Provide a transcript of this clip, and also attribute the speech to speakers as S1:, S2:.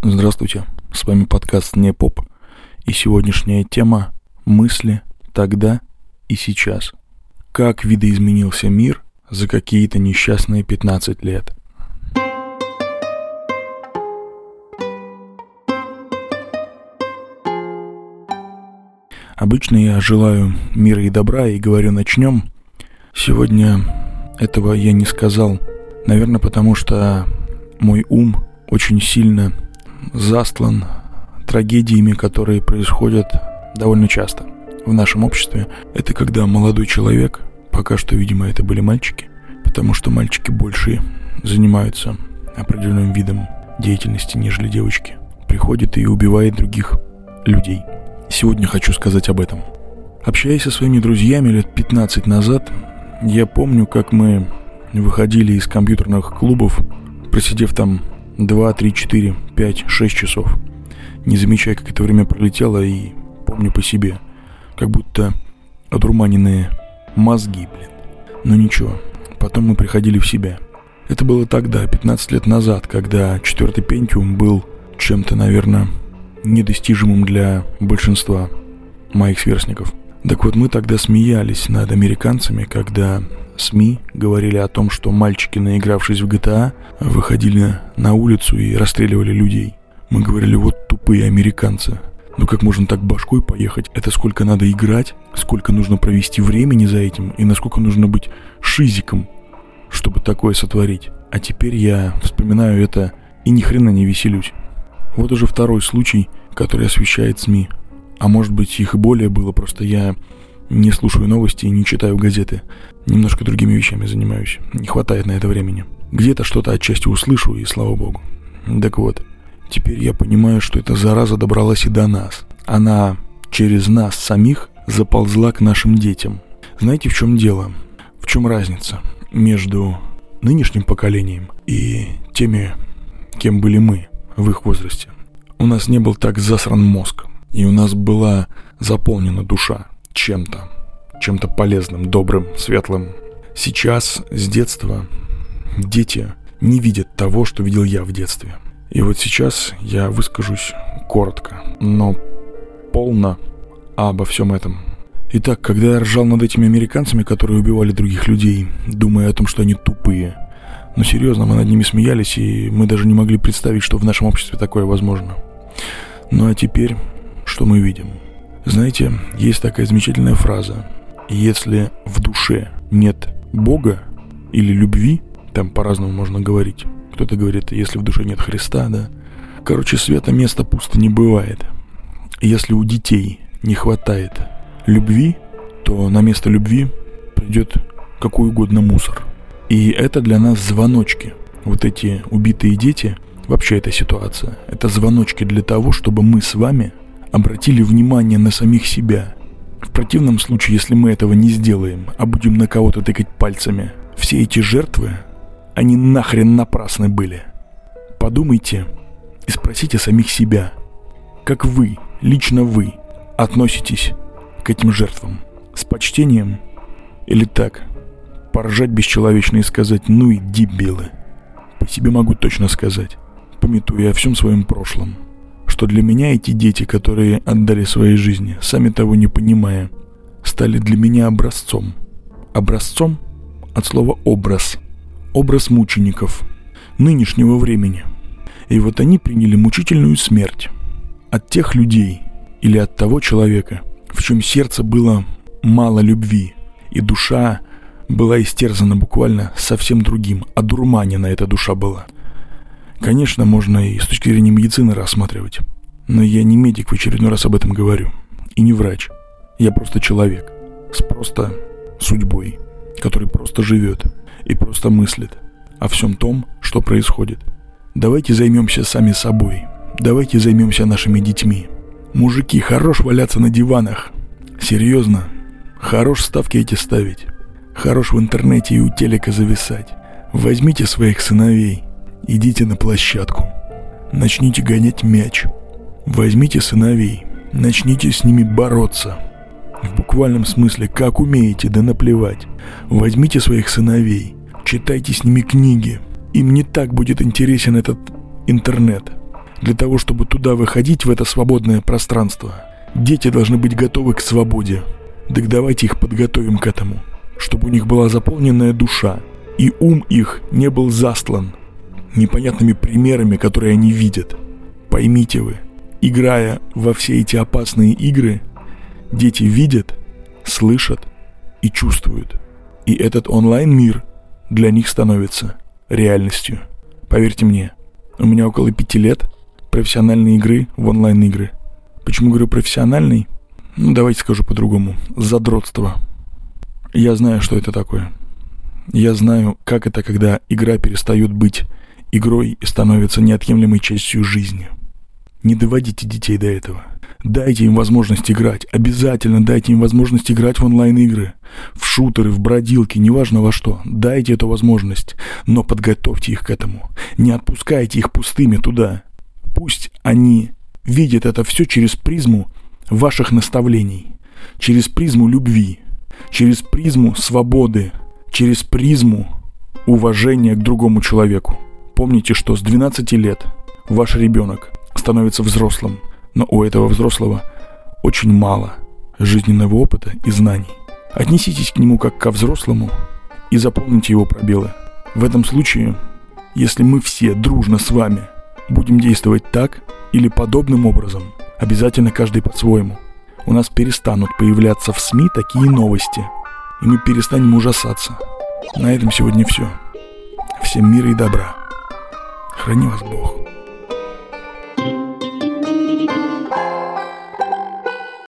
S1: Здравствуйте, с вами подкаст «Не поп» и сегодняшняя тема «Мысли тогда и сейчас». Как видоизменился мир за какие-то несчастные 15 лет? Обычно я желаю мира и добра и говорю «начнем». Сегодня этого я не сказал, наверное, потому что мой ум очень сильно застлан трагедиями, которые происходят довольно часто в нашем обществе. Это когда молодой человек, пока что, видимо, это были мальчики, потому что мальчики больше занимаются определенным видом деятельности, нежели девочки, приходит и убивает других людей. Сегодня хочу сказать об этом. Общаясь со своими друзьями лет 15 назад, я помню, как мы выходили из компьютерных клубов, просидев там 2, 3, 4, 5, 6 часов. Не замечая, как это время пролетело, и помню по себе. Как будто одурманенные мозги, блин. Но ничего, потом мы приходили в себя. Это было тогда, 15 лет назад, когда четвертый Пентиум был чем-то, наверное, недостижимым для большинства моих сверстников. Так вот, мы тогда смеялись над американцами, когда СМИ говорили о том, что мальчики, наигравшись в GTA, выходили на улицу и расстреливали людей. Мы говорили, вот тупые американцы. Ну как можно так башкой поехать? Это сколько надо играть, сколько нужно провести времени за этим, и насколько нужно быть шизиком, чтобы такое сотворить. А теперь я вспоминаю это и ни хрена не веселюсь. Вот уже второй случай, который освещает СМИ. А может быть их и более было, просто я не слушаю новости и не читаю газеты. Немножко другими вещами занимаюсь. Не хватает на это времени. Где-то что-то отчасти услышу, и слава богу. Так вот, теперь я понимаю, что эта зараза добралась и до нас. Она через нас самих заползла к нашим детям. Знаете, в чем дело? В чем разница между нынешним поколением и теми, кем были мы в их возрасте? У нас не был так засран мозг, и у нас была заполнена душа чем-то, чем-то полезным, добрым, светлым. Сейчас, с детства, дети не видят того, что видел я в детстве. И вот сейчас я выскажусь коротко, но полно обо всем этом. Итак, когда я ржал над этими американцами, которые убивали других людей, думая о том, что они тупые, но серьезно, мы над ними смеялись, и мы даже не могли представить, что в нашем обществе такое возможно. Ну а теперь, что мы видим – знаете, есть такая замечательная фраза. Если в душе нет Бога или любви, там по-разному можно говорить. Кто-то говорит, если в душе нет Христа, да. Короче, света места пусто не бывает. Если у детей не хватает любви, то на место любви придет какой угодно мусор. И это для нас звоночки. Вот эти убитые дети, вообще эта ситуация, это звоночки для того, чтобы мы с вами обратили внимание на самих себя. В противном случае, если мы этого не сделаем, а будем на кого-то тыкать пальцами, все эти жертвы, они нахрен напрасны были. Подумайте и спросите самих себя, как вы, лично вы, относитесь к этим жертвам? С почтением или так? Поржать бесчеловечно и сказать «ну и дебилы». По себе могу точно сказать, пометуя о всем своем прошлом – что для меня эти дети, которые отдали свои жизни, сами того не понимая, стали для меня образцом. Образцом от слова «образ». Образ мучеников нынешнего времени. И вот они приняли мучительную смерть от тех людей или от того человека, в чем сердце было мало любви, и душа была истерзана буквально совсем другим, а дурманена эта душа была – Конечно, можно и с точки зрения медицины рассматривать. Но я не медик, в очередной раз об этом говорю. И не врач. Я просто человек. С просто судьбой. Который просто живет. И просто мыслит. О всем том, что происходит. Давайте займемся сами собой. Давайте займемся нашими детьми. Мужики, хорош валяться на диванах. Серьезно. Хорош ставки эти ставить. Хорош в интернете и у телека зависать. Возьмите своих сыновей – Идите на площадку. Начните гонять мяч. Возьмите сыновей. Начните с ними бороться. В буквальном смысле, как умеете, да наплевать. Возьмите своих сыновей. Читайте с ними книги. Им не так будет интересен этот интернет. Для того, чтобы туда выходить, в это свободное пространство, дети должны быть готовы к свободе. Так давайте их подготовим к этому, чтобы у них была заполненная душа, и ум их не был застлан непонятными примерами, которые они видят. Поймите вы, играя во все эти опасные игры, дети видят, слышат и чувствуют. И этот онлайн-мир для них становится реальностью. Поверьте мне, у меня около пяти лет профессиональной игры в онлайн-игры. Почему говорю профессиональный? Ну, давайте скажу по-другому. Задротство. Я знаю, что это такое. Я знаю, как это, когда игра перестает быть игрой становится неотъемлемой частью жизни. Не доводите детей до этого. Дайте им возможность играть. Обязательно дайте им возможность играть в онлайн-игры. В шутеры, в бродилки, неважно во что. Дайте эту возможность. Но подготовьте их к этому. Не отпускайте их пустыми туда. Пусть они видят это все через призму ваших наставлений. Через призму любви. Через призму свободы. Через призму уважения к другому человеку. Помните, что с 12 лет ваш ребенок становится взрослым, но у этого взрослого очень мало жизненного опыта и знаний. Отнеситесь к нему как ко взрослому и заполните его пробелы. В этом случае, если мы все дружно с вами будем действовать так или подобным образом, обязательно каждый по-своему, у нас перестанут появляться в СМИ такие новости, и мы перестанем ужасаться. На этом сегодня все. Всем мира и добра. Храни вас Бог.